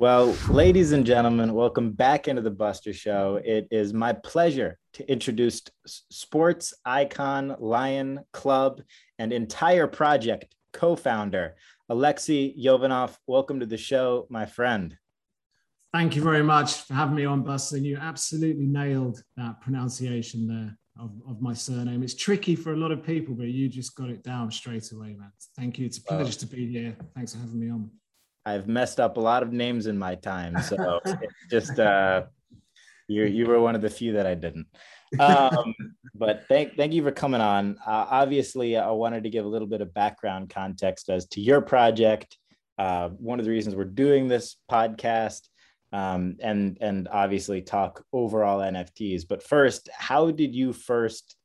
Well, ladies and gentlemen, welcome back into the Buster Show. It is my pleasure to introduce sports icon, Lion Club, and entire project co founder, Alexi Yovanoff. Welcome to the show, my friend. Thank you very much for having me on, Buster. You absolutely nailed that pronunciation there of, of my surname. It's tricky for a lot of people, but you just got it down straight away, man. Thank you. It's a pleasure to be here. Thanks for having me on. I've messed up a lot of names in my time, so just uh, you you were one of the few that I didn't. Um, but thank thank you for coming on. Uh, obviously, I wanted to give a little bit of background context as to your project. Uh, one of the reasons we're doing this podcast, um, and and obviously talk overall NFTs. But first, how did you first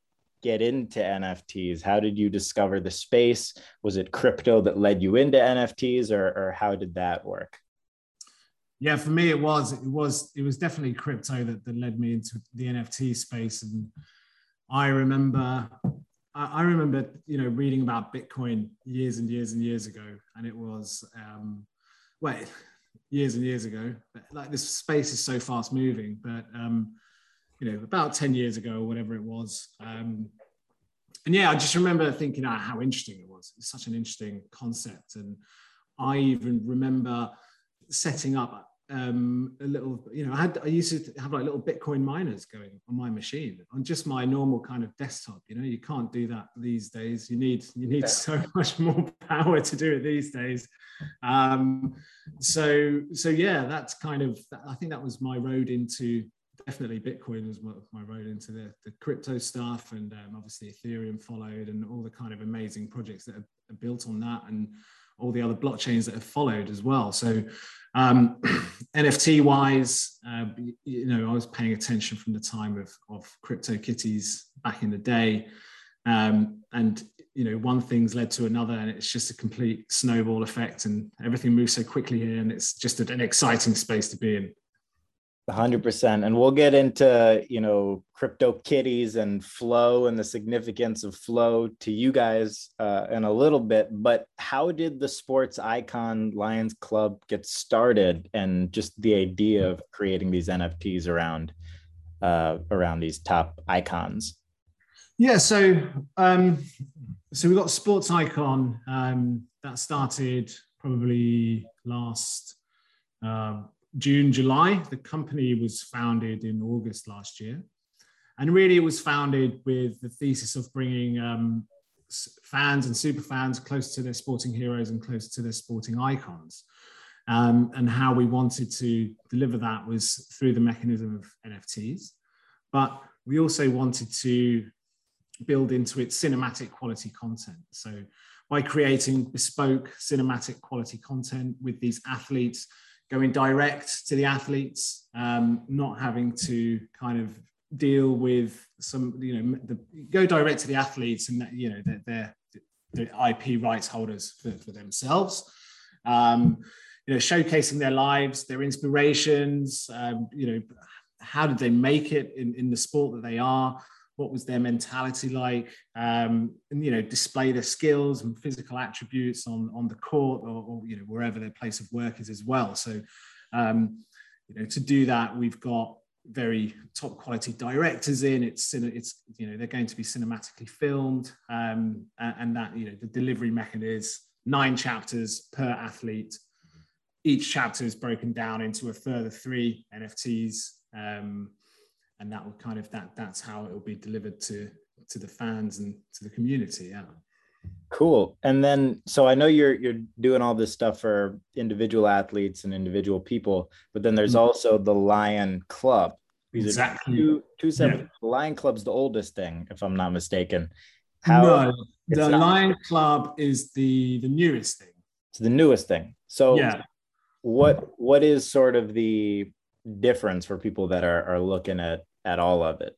get into NFTs? How did you discover the space? Was it crypto that led you into NFTs, or, or how did that work? Yeah, for me, it was it was it was definitely crypto that, that led me into the NFT space, and I remember I remember you know reading about Bitcoin years and years and years ago, and it was um, wait years and years ago. Like this space is so fast moving, but um, you know, about 10 years ago or whatever it was. Um, and yeah, I just remember thinking oh, how interesting it was. It's such an interesting concept. And I even remember setting up um, a little, you know, I had, I used to have like little Bitcoin miners going on my machine on just my normal kind of desktop. You know, you can't do that these days. You need, you need so much more power to do it these days. Um, so, so yeah, that's kind of, I think that was my road into definitely Bitcoin was my, road into the, the crypto stuff, and um, obviously Ethereum followed, and all the kind of amazing projects that are, are, built on that, and all the other blockchains that have followed as well. So, um, NFT wise, uh, you know, I was paying attention from the time of of Crypto Kitties back in the day, um, and you know, one thing's led to another, and it's just a complete snowball effect, and everything moves so quickly here, and it's just an exciting space to be in. 100% and we'll get into you know crypto kitties and flow and the significance of flow to you guys uh, in a little bit but how did the sports icon lions club get started and just the idea of creating these nfts around uh, around these top icons? Yeah so um so we got sports icon um that started probably last uh, June, July. The company was founded in August last year. And really, it was founded with the thesis of bringing um, fans and super fans close to their sporting heroes and close to their sporting icons. Um, and how we wanted to deliver that was through the mechanism of NFTs. But we also wanted to build into it cinematic quality content. So by creating bespoke cinematic quality content with these athletes going direct to the athletes, um, not having to kind of deal with some, you know, the, go direct to the athletes and, you know, they're, the IP rights holders for, for themselves. Um, you know, showcasing their lives, their inspirations, um, you know, how did they make it in, in the sport that they are? What was their mentality like, um, and you know, display their skills and physical attributes on on the court or, or you know wherever their place of work is as well. So, um, you know, to do that, we've got very top quality directors in. It's it's you know they're going to be cinematically filmed, um, and, that you know the delivery mechanism is nine chapters per athlete. Each chapter is broken down into a further three NFTs. Um, and that will kind of that that's how it will be delivered to to the fans and to the community yeah. Cool. And then so i know you're you're doing all this stuff for individual athletes and individual people but then there's mm-hmm. also the lion club. These exactly. two, two separate yeah. the lion club's the oldest thing if i'm not mistaken. How no the not, lion club is the the newest thing. It's the newest thing. So yeah. what what is sort of the difference for people that are, are looking at at all of it.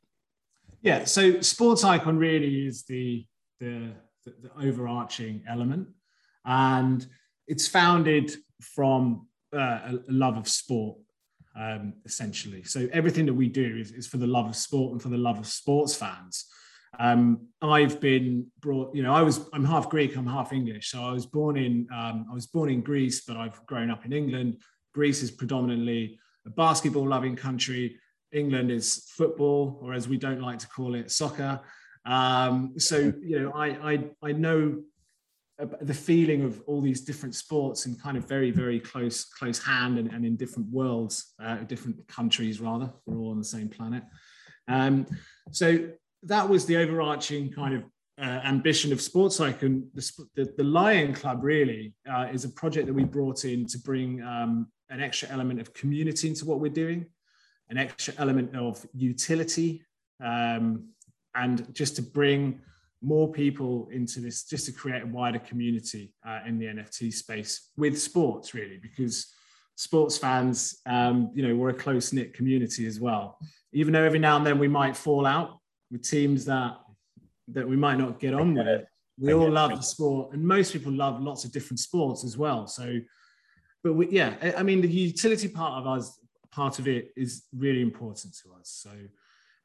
Yeah so sports icon really is the the, the, the overarching element. And it's founded from uh, a love of sport um, essentially. So everything that we do is, is for the love of sport and for the love of sports fans. Um, I've been brought, you know, I was, I'm half Greek, I'm half English. So I was born in, um, I was born in Greece, but I've grown up in England. Greece is predominantly a basketball loving country. England is football, or as we don't like to call it, soccer. Um, so you know, I, I I know the feeling of all these different sports in kind of very very close close hand and, and in different worlds, uh, different countries rather. We're all on the same planet. Um, so that was the overarching kind of uh, ambition of Sports Icon. The, the, the Lion Club really uh, is a project that we brought in to bring um, an extra element of community into what we're doing, an extra element of utility, um, and just to bring more people into this, just to create a wider community uh, in the NFT space with sports, really, because sports fans, um, you know, we're a close knit community as well. Even though every now and then we might fall out with teams that that we might not get on with. We all love the sport, and most people love lots of different sports as well. So, but we, yeah, I mean, the utility part of us, part of it, is really important to us. So,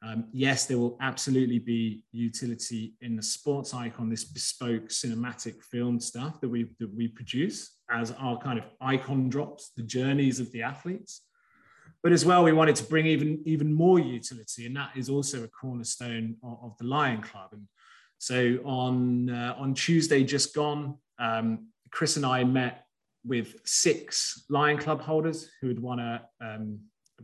um, yes, there will absolutely be utility in the sports icon, this bespoke cinematic film stuff that we that we produce as our kind of icon drops, the journeys of the athletes. But as well, we wanted to bring even, even more utility, and that is also a cornerstone of, of the Lion Club. And so on, uh, on Tuesday, just gone, um, Chris and I met with six Lion Club holders who had won a um,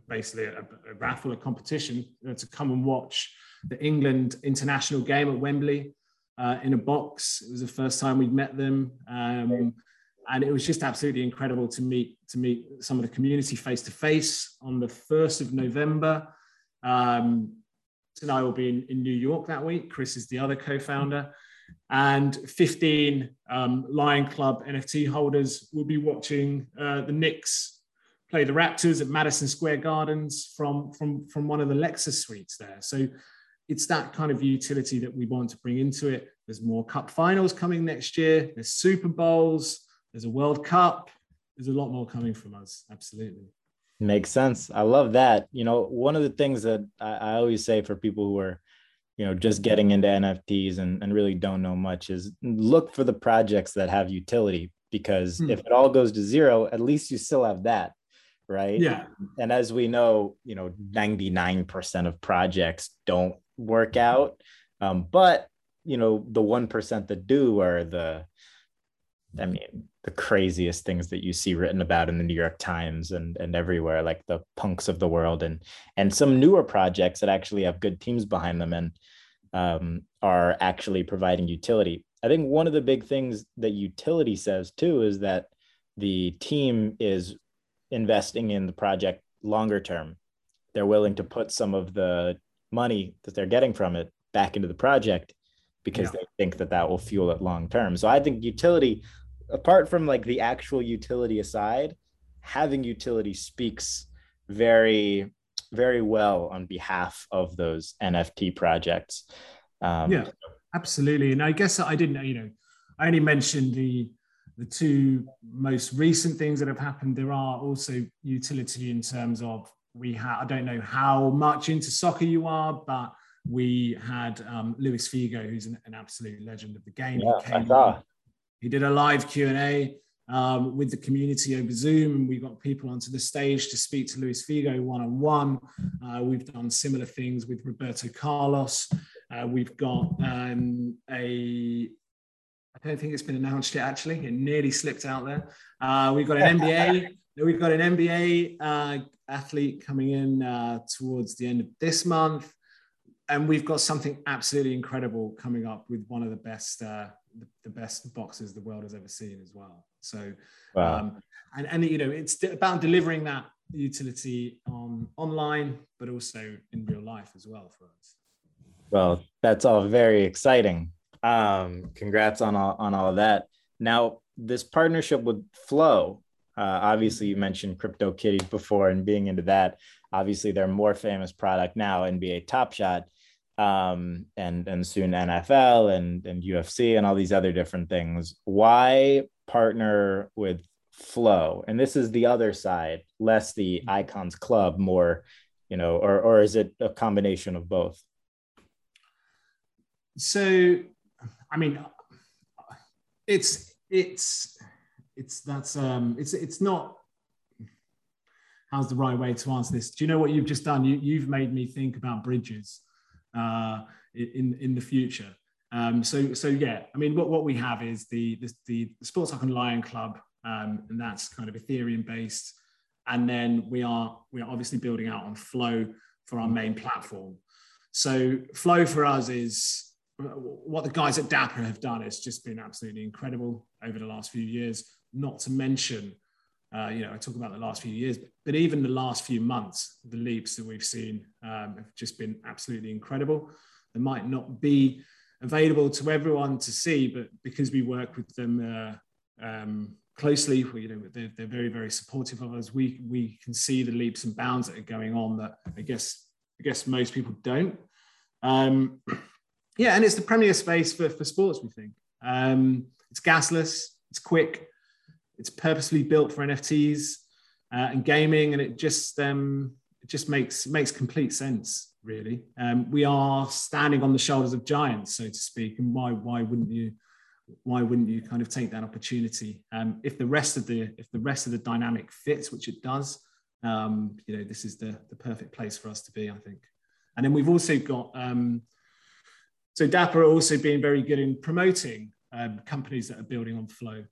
basically a, a, raffle, a competition uh, to come and watch the England international game at Wembley uh, in a box. It was the first time we'd met them. Um, and it was just absolutely incredible to meet to meet some of the community face to face on the first of November. Um, and I will be in, in New York that week. Chris is the other co-founder, and 15 um, Lion Club NFT holders will be watching uh, the Knicks play the Raptors at Madison Square Gardens from from from one of the Lexus suites there. So it's that kind of utility that we want to bring into it. There's more cup finals coming next year. There's Super Bowls. There's a World Cup. There's a lot more coming from us. Absolutely. Makes sense. I love that. You know, one of the things that I, I always say for people who are, you know, just getting into NFTs and, and really don't know much is look for the projects that have utility because hmm. if it all goes to zero, at least you still have that. Right. Yeah. And as we know, you know, 99% of projects don't work out. Um, but, you know, the 1% that do are the, I mean, the craziest things that you see written about in the New York Times and and everywhere, like the punks of the world, and and some newer projects that actually have good teams behind them and um, are actually providing utility. I think one of the big things that utility says too is that the team is investing in the project longer term. They're willing to put some of the money that they're getting from it back into the project because yeah. they think that that will fuel it long term. So I think utility apart from like the actual utility aside, having utility speaks very, very well on behalf of those NFT projects. Um, yeah, absolutely. And I guess I didn't, you know, I only mentioned the the two most recent things that have happened. There are also utility in terms of we had. I don't know how much into soccer you are, but we had um, Luis Figo, who's an, an, absolute legend of the game. Yeah, I saw. He did a live Q&A um, with the community over Zoom, and we got people onto the stage to speak to Luis Figo one-on-one. Uh, we've done similar things with Roberto Carlos. Uh, we've got um, a I don't think it's been announced yet. Actually, it nearly slipped out there. Uh, we've got an NBA. we've got an NBA uh, athlete coming in uh, towards the end of this month, and we've got something absolutely incredible coming up with one of the best uh, the, the, best boxes the world has ever seen as well. So, wow. um, and and you know, it's about delivering that utility on online, but also in real life as well for us. Well, that's all very exciting. Um, congrats on all on all of that. Now, this partnership with Flow. Uh, obviously, you mentioned Crypto Kitties before and being into that. Obviously, their more famous product now, NBA Top Shot um, and and soon NFL and and UFC and all these other different things. Why partner with Flow? And this is the other side, less the mm-hmm. Icons Club, more, you know, or or is it a combination of both? So, I mean, it's it's it's that's um it's it's not how's the right way to answer this. Do you know what you've just done? You, you've made me think about bridges uh, in in the future. Um, so so yeah, I mean, what, what we have is the the, the Sports Icon Lion Club, um, and that's kind of Ethereum based. And then we are we are obviously building out on Flow for our main platform. So Flow for us is what the guys at Dapper have done has just been absolutely incredible over the last few years. Not to mention, uh, you know, I talk about the last few years, but, but, even the last few months, the leaps that we've seen um, have just been absolutely incredible. They might not be available to everyone to see, but because we work with them uh, um, closely, you know, they're, they're very, very supportive of us. We we can see the leaps and bounds that are going on that I guess I guess most people don't. Um, yeah, and it's the premier space for, for sports, we think. Um, it's gasless, it's quick, it's purposely built for NFTs uh, and gaming, and it just um, it just makes makes complete sense, really. Um, we are standing on the shoulders of giants, so to speak, and why why wouldn't you why wouldn't you kind of take that opportunity? Um, if the rest of the if the rest of the dynamic fits, which it does, um, you know, this is the the perfect place for us to be, I think. And then we've also got um, so Dapper also being very good in promoting um, companies that are building on Flow.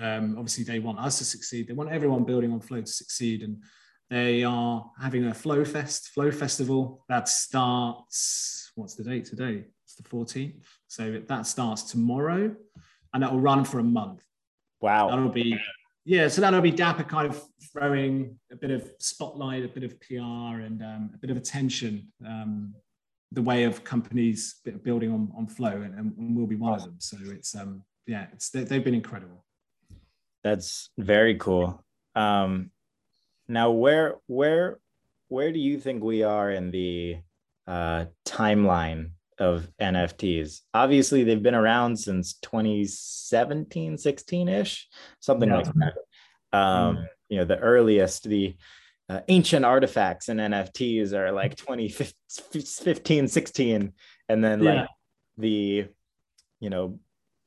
Um, obviously, they want us to succeed. They want everyone building on Flow to succeed, and they are having a Flow Fest, Flow Festival that starts. What's the date today? It's the 14th. So that starts tomorrow, and that will run for a month. Wow. That'll be yeah. So that'll be Dapper kind of throwing a bit of spotlight, a bit of PR, and um, a bit of attention um, the way of companies building on, on flow and, and we'll be one of them so it's um yeah it's they, have been incredible that's very cool um now where where where do you think we are in the uh timeline of nfts obviously they've been around since 2017 16ish something yeah. like that um mm. you know the earliest the uh, ancient artifacts and NFTs are like 2015, 16. And then yeah. like the, you know,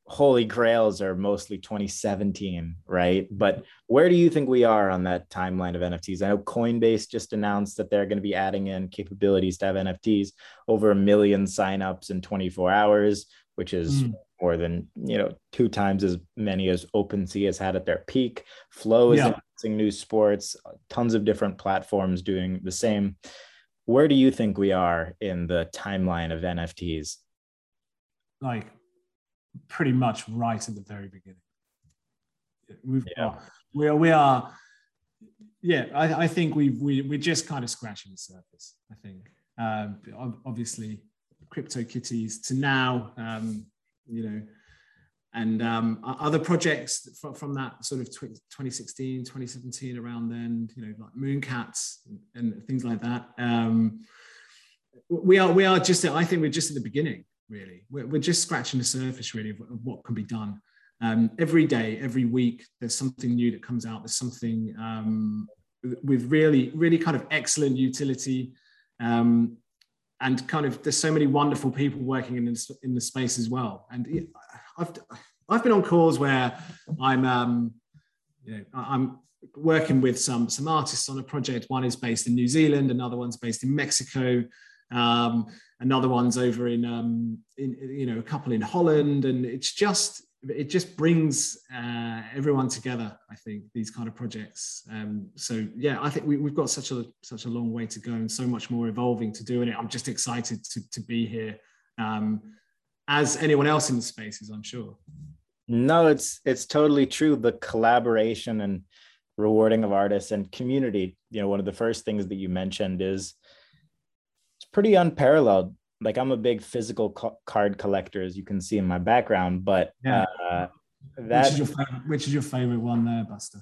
holy grails are mostly 2017, right? But where do you think we are on that timeline of NFTs? I know Coinbase just announced that they're going to be adding in capabilities to have NFTs over a million signups in 24 hours, which is mm. more than you know two times as many as OpenSea has had at their peak. Flow is yeah. announcing new sports, tons of different platforms doing the same. Where do you think we are in the timeline of NFTs? Like pretty much right at the very beginning. We've yeah. got, we are we are yeah I, I think we we we're just kind of scratching the surface I think um, obviously crypto kitties to now um, you know and um, other projects from, from, that sort of 2016 2017 around then you know like mooncats and things like that um, we are we are just i think we're just at the beginning really. We're, we're just scratching the surface really of, of what can be done. Um, every day every week there's something new that comes out. There's something um, with really really kind of excellent utility. Um, and kind of there's so many wonderful people working in this, in the space as well. And I've I've been on calls where I'm um, you know I'm working with some some artists on a project. One is based in New Zealand, another one's based in Mexico, um, another one's over in, um, in you know a couple in Holland, and it's just it just brings uh, everyone together. I think these kind of projects. Um, so yeah, I think we, have got such a such a long way to go and so much more evolving to do. And I'm just excited to to be here, um, as anyone else in the spaces, I'm sure. No, it's it's totally true. The collaboration and rewarding of artists and community. You know, one of the first things that you mentioned is pretty unparalleled like I'm a big physical co- card collector, as you can see in my background. But yeah. uh, that which is, your favorite, which is your favorite one there, Buster?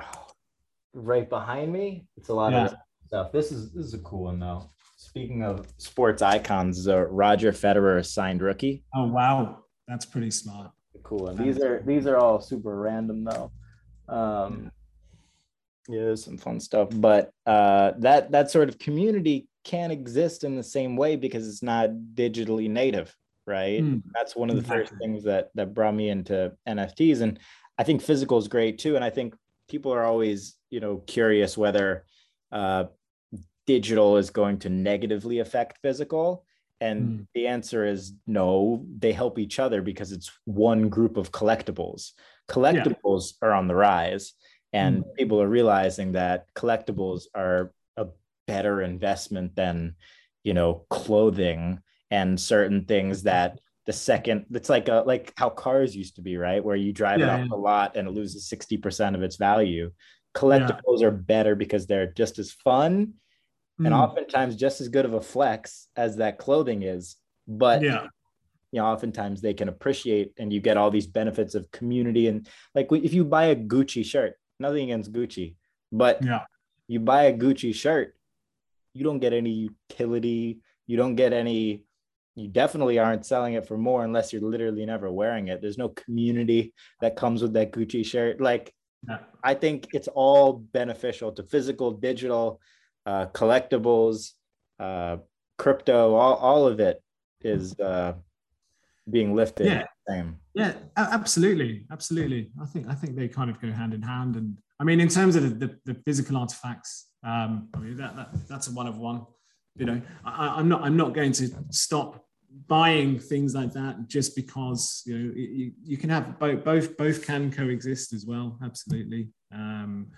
Oh, right behind me, it's a lot yeah. of stuff. This is this is a cool one though. Speaking of sports icons, uh, Roger Federer signed rookie. Oh wow, that's pretty smart. Cool. And these are these are all super random though. Um, yeah, there's some fun stuff, but uh, that that sort of community can't exist in the same way because it's not digitally native, right? Mm, That's one of the exactly. first things that that brought me into NFTs, and I think physical is great too. And I think people are always you know curious whether uh, digital is going to negatively affect physical and mm. the answer is no they help each other because it's one group of collectibles collectibles yeah. are on the rise and mm. people are realizing that collectibles are a better investment than you know clothing and certain things that the second it's like a like how cars used to be right where you drive yeah, it off yeah. a lot and it loses 60% of its value collectibles yeah. are better because they're just as fun mm. and oftentimes just as good of a flex as that clothing is but yeah you know oftentimes they can appreciate and you get all these benefits of community and like if you buy a gucci shirt nothing against gucci but yeah you buy a gucci shirt you don't get any utility you don't get any you definitely aren't selling it for more unless you're literally never wearing it. There's no community that comes with that Gucci shirt. Like, yeah. I think it's all beneficial to physical, digital, uh, collectibles, uh, crypto, all, all of it is uh, being lifted. Yeah. Same. Yeah, absolutely. Absolutely. I think, I think they kind of go hand in hand. And I mean, in terms of the, the, the physical artifacts, um, I mean, that, that, that's a one of one you know I, am not i'm not going to stop buying things like that just because you know you, you can have both both both can coexist as well absolutely um,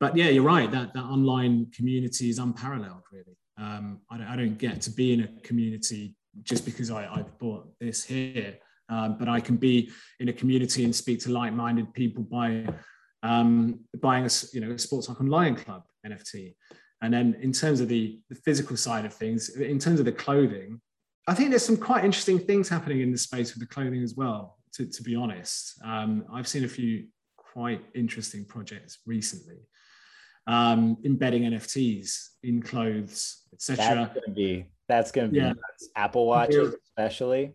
but yeah you're right that that online community is unparalleled really um, I, don't, I don't get to be in a community just because I, I bought this here um, but I can be in a community and speak to like-minded people by um, buying a you know a sports icon lion club NFT and then in terms of the, the physical side of things in terms of the clothing I think there's some quite interesting things happening in the space with the clothing as well. To, to be honest, um, I've seen a few quite interesting projects recently, um, embedding NFTs in clothes, etc. That's gonna be that's gonna be yeah. Apple watches, especially.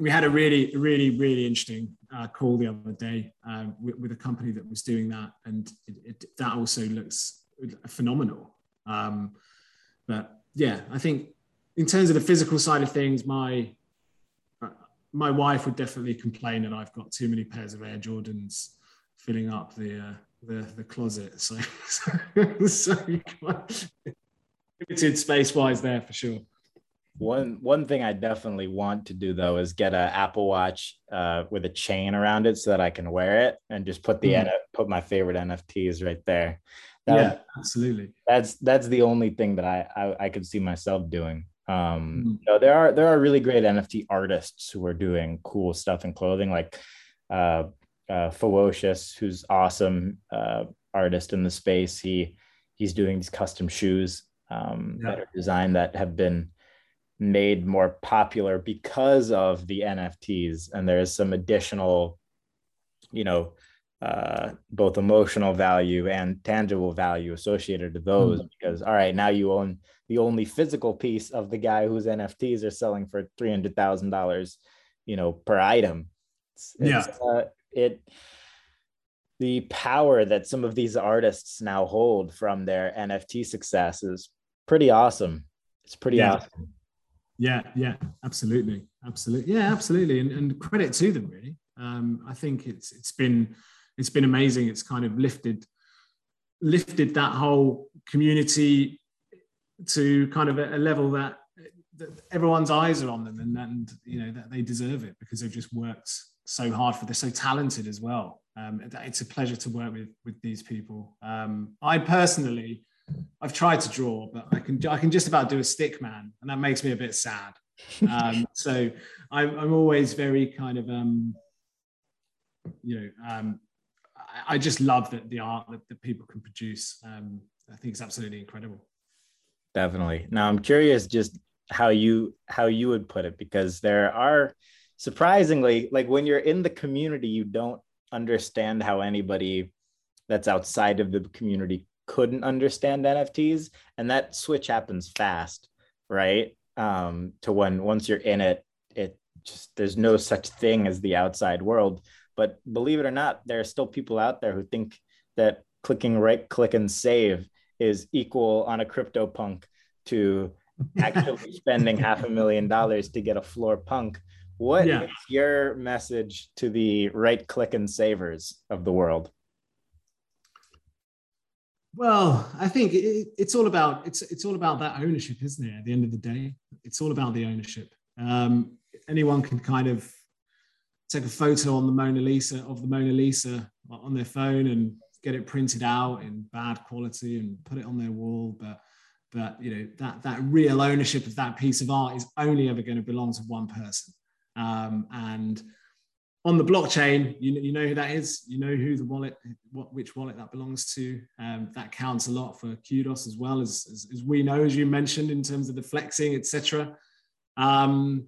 We had a really, really, really interesting uh, call the other day um, with, with, a company that was doing that, and it, it, that also looks phenomenal. Um, but yeah, I think in terms of the physical side of things, my my wife would definitely complain that I've got too many pairs of Air Jordans filling up the uh, the, the closet. So, so, so limited space wise there for sure. One one thing I definitely want to do though is get an Apple Watch uh, with a chain around it so that I can wear it and just put the mm. put my favorite NFTs right there. That yeah, would, absolutely. That's that's the only thing that I, I I could see myself doing. Um, mm-hmm. there are there are really great NFT artists who are doing cool stuff in clothing, like uh, uh, Fewocious, who's awesome uh, artist in the space. He he's doing these custom shoes um, yeah. that are designed that have been made more popular because of the NFTs, and there's some additional, you know, uh, both emotional value and tangible value associated to those mm-hmm. because all right now you own the only physical piece of the guy whose nfts are selling for $300000 you know per item. It's, yeah. it's, uh, it the power that some of these artists now hold from their nft success is pretty awesome. It's pretty yeah. awesome yeah yeah absolutely absolutely. Yeah absolutely and, and credit to them really. Um, i think it's it's been it's been amazing. It's kind of lifted lifted that whole community to kind of a, a level that, that, everyone's eyes are on them and, and you know that they deserve it because they've just worked so hard for this so talented as well. Um, it's a pleasure to work with with these people. Um, i personally i've tried to draw but i can i can just about do a stick man and that makes me a bit sad um, so I'm, I'm always very kind of um, you know um, I just love that the art that, that people can produce. Um, I think it's absolutely incredible. Definitely. Now I'm curious just how you how you would put it because there are surprisingly like when you're in the community you don't understand how anybody that's outside of the community couldn't understand NFTs and that switch happens fast, right? Um, to when once you're in it, it just there's no such thing as the outside world but believe it or not, there are still people out there who think that clicking right click and save is equal on a CryptoPunk to actually spending half a million dollars to get a floor punk. What yeah. is your message to the right click and savers of the world? Well, I think it, it's all about it's it's all about that ownership, isn't it? At the end of the day, it's all about the ownership. Um, anyone can kind of take a photo on the Mona Lisa of the Mona Lisa on their phone and get it printed out in bad quality and put it on their wall, but but you know that that real ownership of that piece of art is only ever going to belong to one person. Um, and on the blockchain, you, you know who that is. You know who the wallet, what which wallet that belongs to. Um, that counts a lot for Kudos as well as, as, as we know, as you mentioned, in terms of the flexing, etc. Um,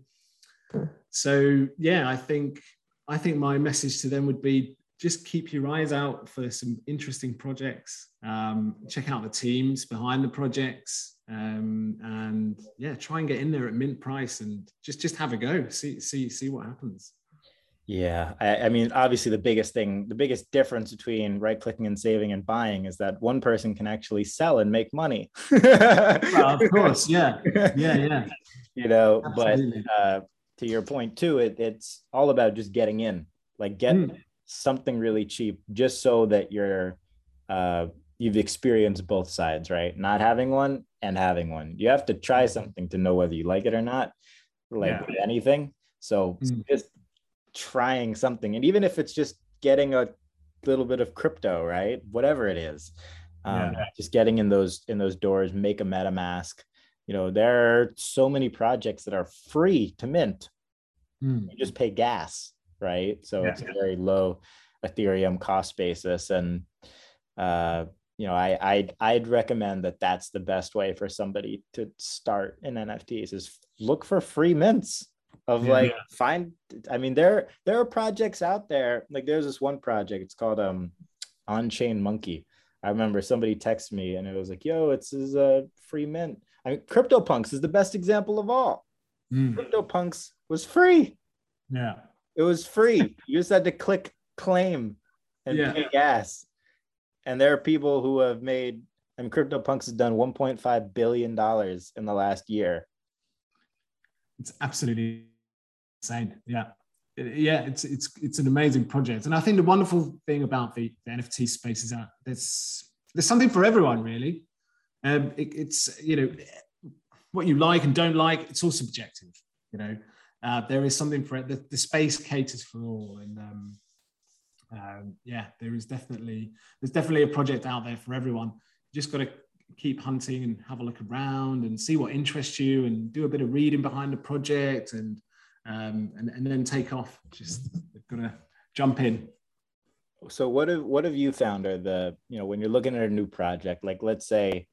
so yeah, I think I think my message to them would be just keep your eyes out for some interesting projects. Um, check out the teams behind the projects, um, and yeah, try and get in there at mint price and just just have a go. See see see what happens. Yeah, I, I, mean, obviously, the biggest thing, the biggest difference between right clicking and saving and buying is that one person can actually sell and make money. well, of course, yeah, yeah, yeah. You know, Absolutely. but uh, to your point too, it, it's all about just getting in, like get mm. something really cheap, just so that you're uh, you've experienced both sides, right? Not having one and having one. You have to try something to know whether you like it or not, like yeah. anything. So mm. just trying something and even if it's just getting a little bit of crypto right whatever it is um, yeah. just getting in those in those doors make a metamask you know there are so many projects that are free to mint mm. you just pay gas right so yeah. it's a very low ethereum cost basis and uh you know i I'd, I'd recommend that that's the best way for somebody to start in nfts is look for free mints of yeah. like find i mean there there are projects out there like there's this one project it's called um on chain monkey i remember somebody texted me and it was like yo it's is a free mint i mean CryptoPunks is the best example of all mm. CryptoPunks was free yeah it was free you just had to click claim and yeah. pay gas and there are people who have made I mean, CryptoPunks has done 1.5 billion dollars in the last year. It's absolutely insane. Yeah. Yeah, it's it's it's an amazing project, and I think the wonderful thing about the, the NFT space is that there's there's something for everyone, really. Um, it, it's you know what you like and don't like. It's all subjective. You know, uh, there is something for it. The, the space caters for all, and um, um, yeah, there is definitely there's definitely a project out there for everyone. You just got to keep hunting and have a look around and see what interests you, and do a bit of reading behind the project and um, and, and then take off. Just gonna jump in. So what have what have you found are the you know when you're looking at a new project like let's say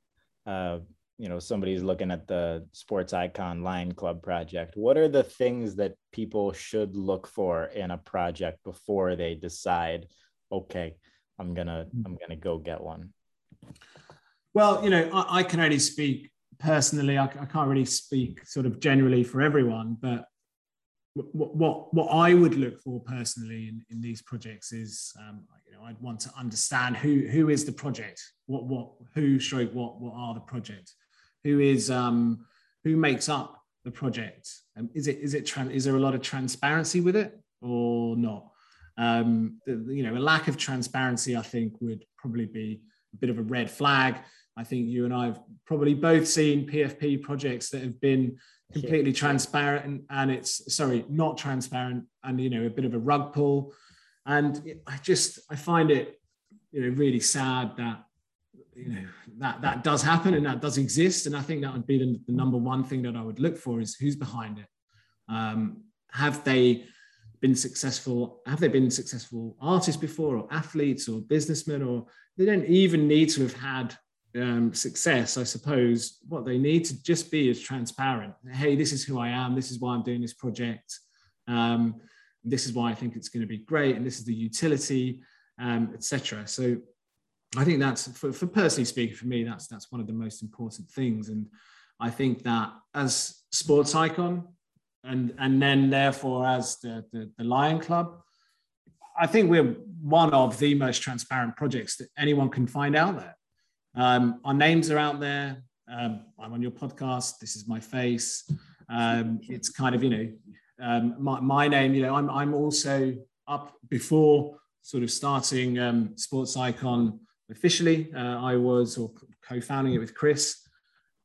uh, you know somebody's looking at the sports icon lion club project what are the things that people should look for in a project before they decide okay i'm gonna hmm. i'm gonna go get one well you know i, I can only speak personally I, I, can't really speak sort of generally for everyone but what, what, I would look for personally in, in these projects is, um, you know, I'd want to understand who, who is the project, what, what, who, stroke, what, what are the project, who is, um, who makes up the project, um, is it, is it, is there a lot of transparency with it or not? Um, the, you know, a lack of transparency, I think, would probably be a bit of a red flag. I think you and I have probably both seen PFP projects that have been completely transparent and, and it's sorry not transparent and you know a bit of a rug pull. And i just i find it you know really sad that you know that that does happen and that does exist. And i think that would be the, the number one thing that i would look for is who's behind it. Um, have they been successful have they been successful artists before or athletes or businessmen or they don't even need to have had um, success, I suppose, what they need to just be is transparent. Hey, this is who I am. This is why I'm doing this project. Um, this is why I think it's going to be great, and this is the utility, um, etc. So, I think that's for, for personally speaking, for me, that's that's one of the most important things. And I think that as sports icon, and and then therefore as the, the, the Lion Club, I think we're one of the most transparent projects that anyone can find out there. Um, our names are out there. Um, I'm on your podcast. This is my face. Um, it's kind of, you know, um, my, my, name, you know, I'm, I'm also up before sort of starting um, Sports Icon. officially. Uh, I was or co-founding it with Chris.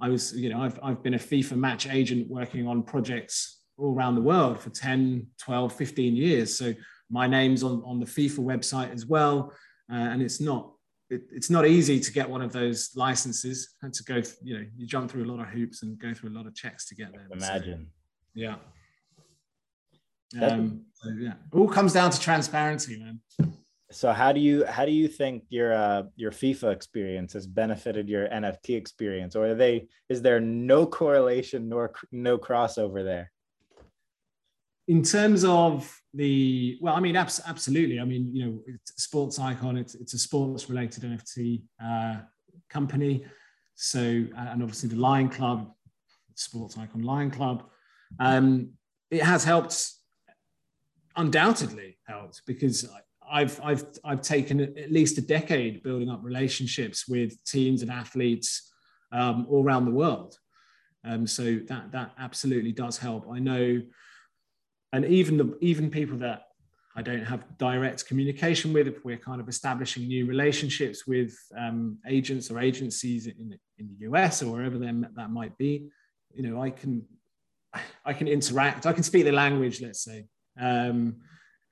I was, you know, I've, I've been a FIFA match agent working on projects all around the world for 10, 12, 15 years. So my name's on, on the FIFA website as well. Uh, and it's not it, it's not easy to get one of those licenses and to go, you know, you jump through a lot of hoops and go through a lot of checks to get there. Imagine. So, yeah. Um, so yeah, it all comes down to transparency, man. So how do you how do you think your uh, your FIFA experience has benefited your NFT experience, or are they is there no correlation nor no crossover there? In terms of the well, I mean, abs- absolutely. I mean, you know, sports icon. It's it's a sports related NFT uh, company. So and obviously the Lion Club, sports icon Lion Club, um, it has helped undoubtedly helped because I've I've I've taken at least a decade building up relationships with teams and athletes um, all around the world. Um, so that that absolutely does help. I know, and even the even people that I don't have direct communication with, if we're kind of establishing new relationships with um, agents or agencies in, in the US or wherever that might be, you know, I can I can interact. I can speak the language. Let's say. Um,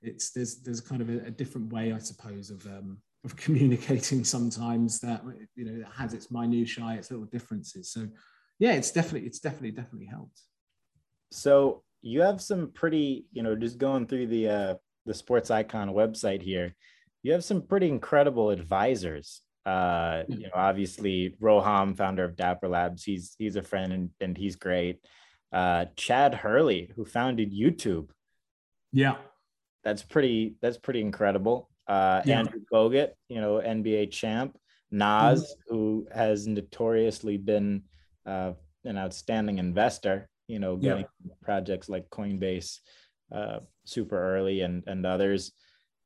it's there's there's kind of a, a different way, I suppose, of um, of communicating sometimes that you know has its minutiae, its little differences. So yeah, it's definitely it's definitely definitely helped. So you have some pretty, you know, just going through the uh, the Sports Icon website here, you have some pretty incredible advisors. Uh, you know, obviously Roham, founder of Dapper Labs, he's he's a friend and, and he's great. Uh, Chad Hurley, who founded YouTube. Yeah that's pretty that's pretty incredible. Uh, yeah. Andrew Bogut, you know, NBA champ. Nas, mm-hmm. who has notoriously been uh, an outstanding investor, you know, getting yeah. projects like Coinbase uh, super early and and others.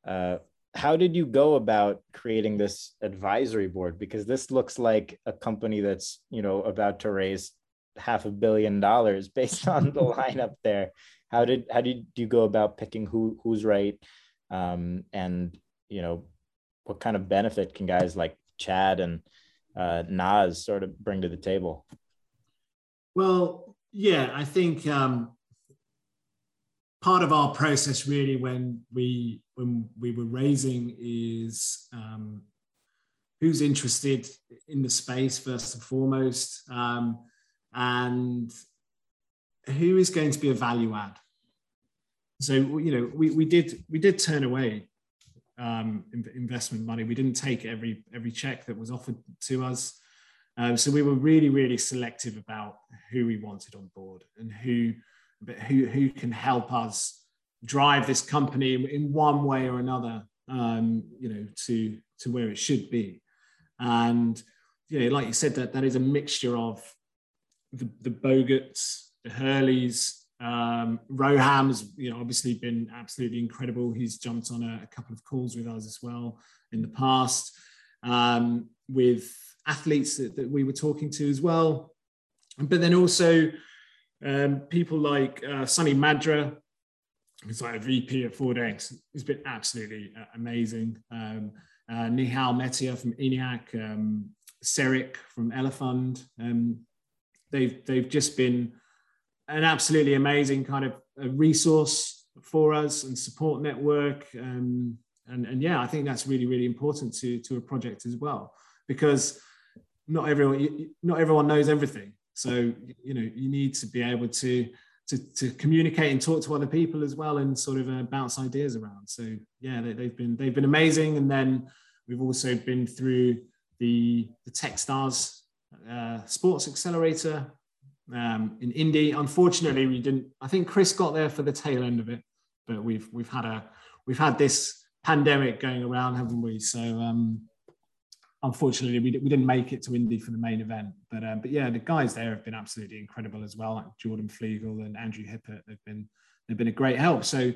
Uh, how did you go about creating this advisory board? Because this looks like a company that's you know about to raise half a billion dollars based on the lineup there how did how did you go about picking who who's right um, and you know what kind of benefit can guys like chad and uh, nas sort of bring to the table well yeah i think um, part of our process really when we when we were raising is um, who's interested in the space first and foremost um, and who is going to be a value add? So you know, we, we did we did turn away um, investment money. We didn't take every every check that was offered to us. Um, so we were really really selective about who we wanted on board and who who who can help us drive this company in one way or another. Um, you know, to to where it should be. And you know, like you said, that that is a mixture of the, the Boguts, the Hurleys, um, Roham's, you know, obviously been absolutely incredible. He's jumped on a, a couple of calls with us as well in the past um, with athletes that, that, we were talking to as well. But then also um, people like uh, Sunny Madra, who's like a VP at Ford X, has been absolutely uh, amazing. Um, uh, Nihal Mehta from ENIAC, um, Seric from Elephant. Um, they've they've just been an absolutely amazing kind of resource for us and support network. Um, and, and yeah, I think that's really, really important to, to a project as well, because not everyone, not everyone knows everything. So, you know, you need to be able to, to, to communicate and talk to other people as well and sort of uh, bounce ideas around. So yeah, they, have been, they've been amazing. And then we've also been through the, the Techstars uh, Sports Accelerator um, in Indy. Unfortunately, we didn't. I think Chris got there for the tail end of it, but we've we've had a we've had this pandemic going around, haven't we? So um, unfortunately, we, we didn't make it to Indy for the main event. But um, but yeah, the guys there have been absolutely incredible as well. Like Jordan Fliegel and Andrew Hippert, they've been they've been a great help. So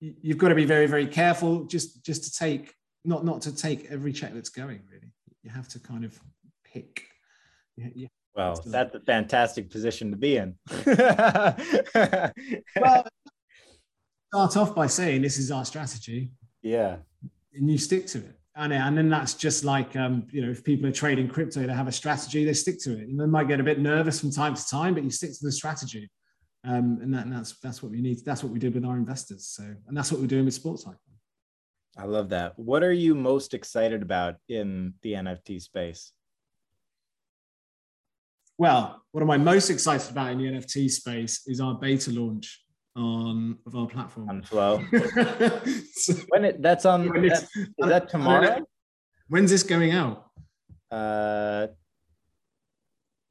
you've got to be very very careful just just to take not not to take every check that's going. Really, you have to kind of pick. You, well, that's a fantastic position to be in. well, start off by saying this is our strategy. Yeah. And you stick to it. And, and then that's just like um, you know if people are trading crypto they have a strategy they stick to it. And they might get a bit nervous from time to time but you stick to the strategy. Um, and, that, and that's that's what we need that's what we did with our investors. So and that's what we're doing with sports icon. I love that. What are you most excited about in the nft space? Well what am i most excited about in the nft space is our beta launch on of our platform on flow. so, when it that's on that, is that tomorrow? When's this going out? Uh,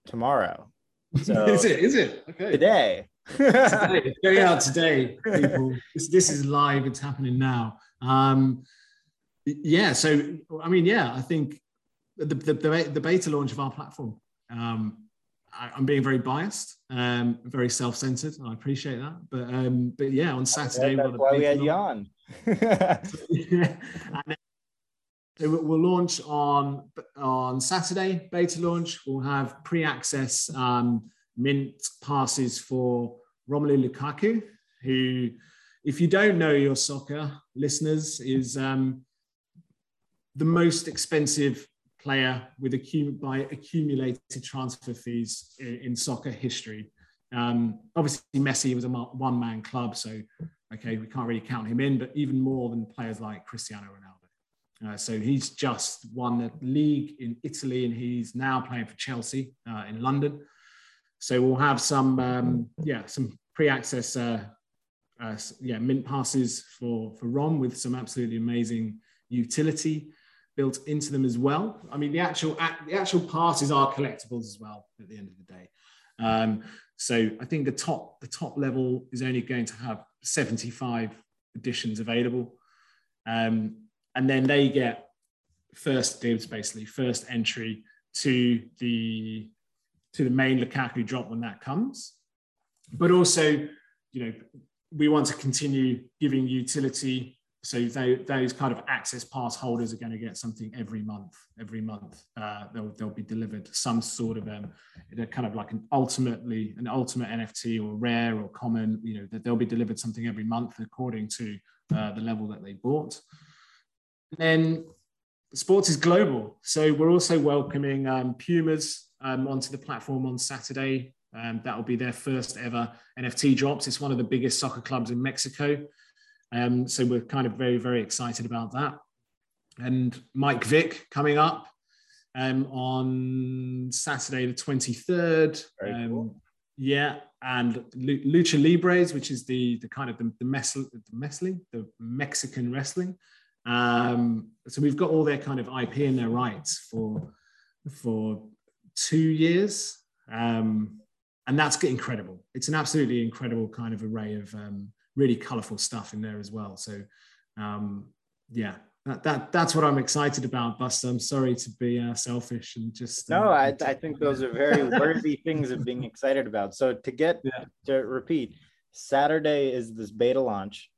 tomorrow. So is it? Is it? Okay. Today. today. It's going out today, people. This, this is live. It's happening now. Um, yeah. So I mean, yeah, I think the the, the, the beta launch of our platform. Um, I, am being very biased, um, very self-centered. I appreciate that, but um, but yeah, on Saturday, that's why we had you on. we'll launch on on Saturday. Beta launch. We'll have pre-access um, mint passes for Romelu Lukaku, who, if you don't know your soccer listeners, is um, the most expensive player with by accumulated transfer fees in, in soccer history. Um, obviously, Messi was a one man club, so okay, we can't really count him in, but even more than players like Cristiano Ronaldo. Uh, so he's just won the league in Italy and he's now playing for Chelsea uh, in London. So we'll have some, um, yeah, some pre-access, uh, uh yeah, mint passes for for Rom with some absolutely amazing utility built into them as well. I mean, the actual the actual passes are collectibles as well at the end of the day. Um, so I think the top the top level is only going to have 75 editions available, um, and then they get first dibs, basically first entry to the to the main Lukaku drop when that comes. But also, you know, we want to continue giving utility so they, those kind of access pass holders are going to get something every month. Every month, uh, they'll they'll be delivered some sort of um, kind of like an ultimately an ultimate NFT or rare or common. You know that they'll be delivered something every month according to uh, the level that they bought. And then sports is global, so we're also welcoming um, Pumas um, onto the platform on Saturday. Um, that will be their first ever NFT drops. It's one of the biggest soccer clubs in Mexico. Um, so we're kind of very, very excited about that. And Mike Vick coming up um, on Saturday, the 23rd. Um, cool. Yeah, and Lucha Libres, which is the the kind of the, the, the the Mexican wrestling. Um, so we've got all their kind of IP and their rights for for two years, um, and that's incredible. It's an absolutely incredible kind of array of um, really colorful stuff in there as well. So um, yeah, that, that that's what I'm excited about. Buster, I'm sorry to be uh, selfish and just no. Uh, I, I think those are very worthy things of being excited about. So to get yeah. to repeat, Saturday is this beta launch.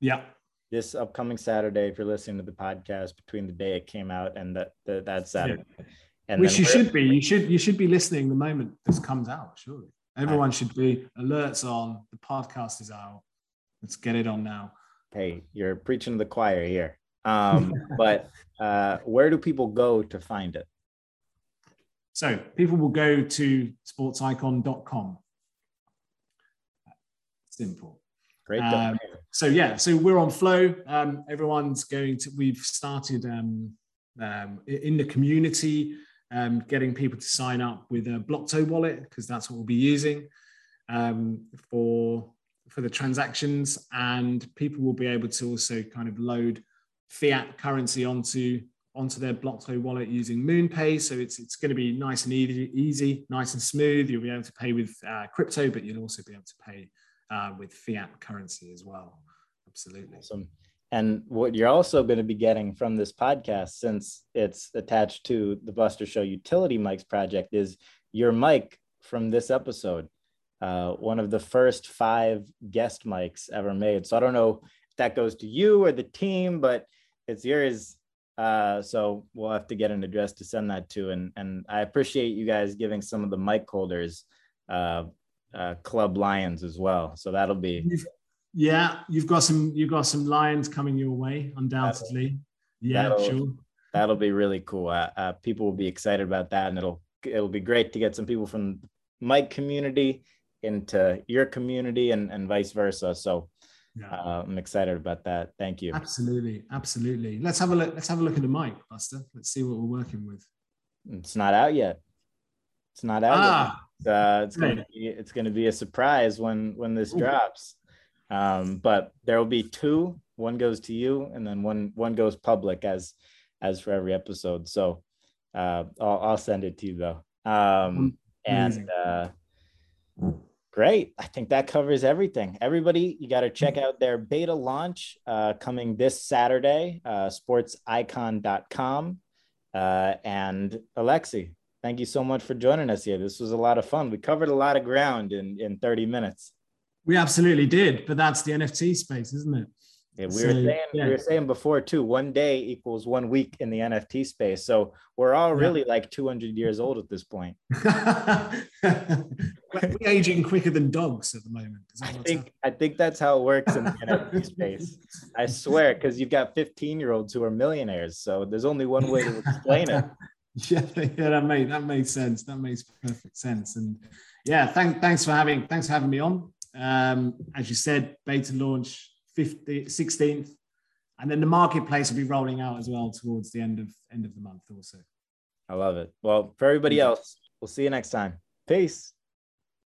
Yeah. This upcoming Saturday, if you're listening to the podcast between the day it came out and that, that that's Saturday. Yeah. And Which you should be. You should you should be listening the moment this comes out. Surely everyone should be alerts on. The podcast is out Let's get it on now. Hey, you're preaching to the choir here. Um, but uh, where do people go to find it? So people will go to sportsicon.com. Simple. Great. Um, so yeah, so we're on flow. Um, everyone's going to. We've started um, um, in the community, um, getting people to sign up with a Blocto wallet because that's what we'll be using um, for for the transactions, and people will be able to also kind of load fiat currency onto onto their Blocto wallet using MoonPay. So it's it's going to be nice and easy, easy, nice and smooth. You'll be able to pay with uh, crypto, but you'll also be able to pay uh, with fiat currency as well. Absolutely. Awesome. And what you're also going to be getting from this podcast, since it's attached to the Buster Show Utility Mics project, is your mic from this episode uh, one of the first five guest mics ever made. So I don't know if that goes to you or the team, but it's yours. Uh, so we'll have to get an address to send that to. And, and I appreciate you guys giving some of the mic holders uh, uh, Club Lions as well. So that'll be. Yeah, you've got some you've got some lions coming your way, undoubtedly. Yeah, that'll, sure. That'll be really cool. Uh, uh, people will be excited about that, and it'll it'll be great to get some people from mic community into your community and and vice versa. So. Yeah. Uh, I'm excited about that. Thank you. Absolutely, absolutely. Let's have a look. Let's have a look at the mic, Buster. Let's see what we're working with. It's not out yet. It's not out ah, yet. Uh, it's gonna be it's gonna be a surprise when when this Ooh. drops. Um, but there will be two. One goes to you, and then one one goes public as as for every episode. So uh, I'll, I'll send it to you though. Um, and uh, great. I think that covers everything. Everybody, you got to check out their beta launch uh, coming this Saturday, uh, sportsicon.com. Uh, and Alexi, thank you so much for joining us here. This was a lot of fun. We covered a lot of ground in, in 30 minutes. We absolutely did, but that's the NFT space, isn't it? Yeah, we were saying yeah. we were saying before too. One day equals one week in the NFT space, so we're all really yeah. like 200 years old at this point. we're aging quicker than dogs at the moment. I think I think that's how it works in the NFT space. I swear, because you've got 15 year olds who are millionaires, so there's only one way to explain it. yeah, yeah, that made that made sense. That makes perfect sense. And yeah, thank, thanks for having thanks for having me on. Um, as you said, beta launch 15th, 16th, and then the marketplace will be rolling out as well towards the end of end of the month also. I love it. Well, for everybody else, we'll see you next time. Peace.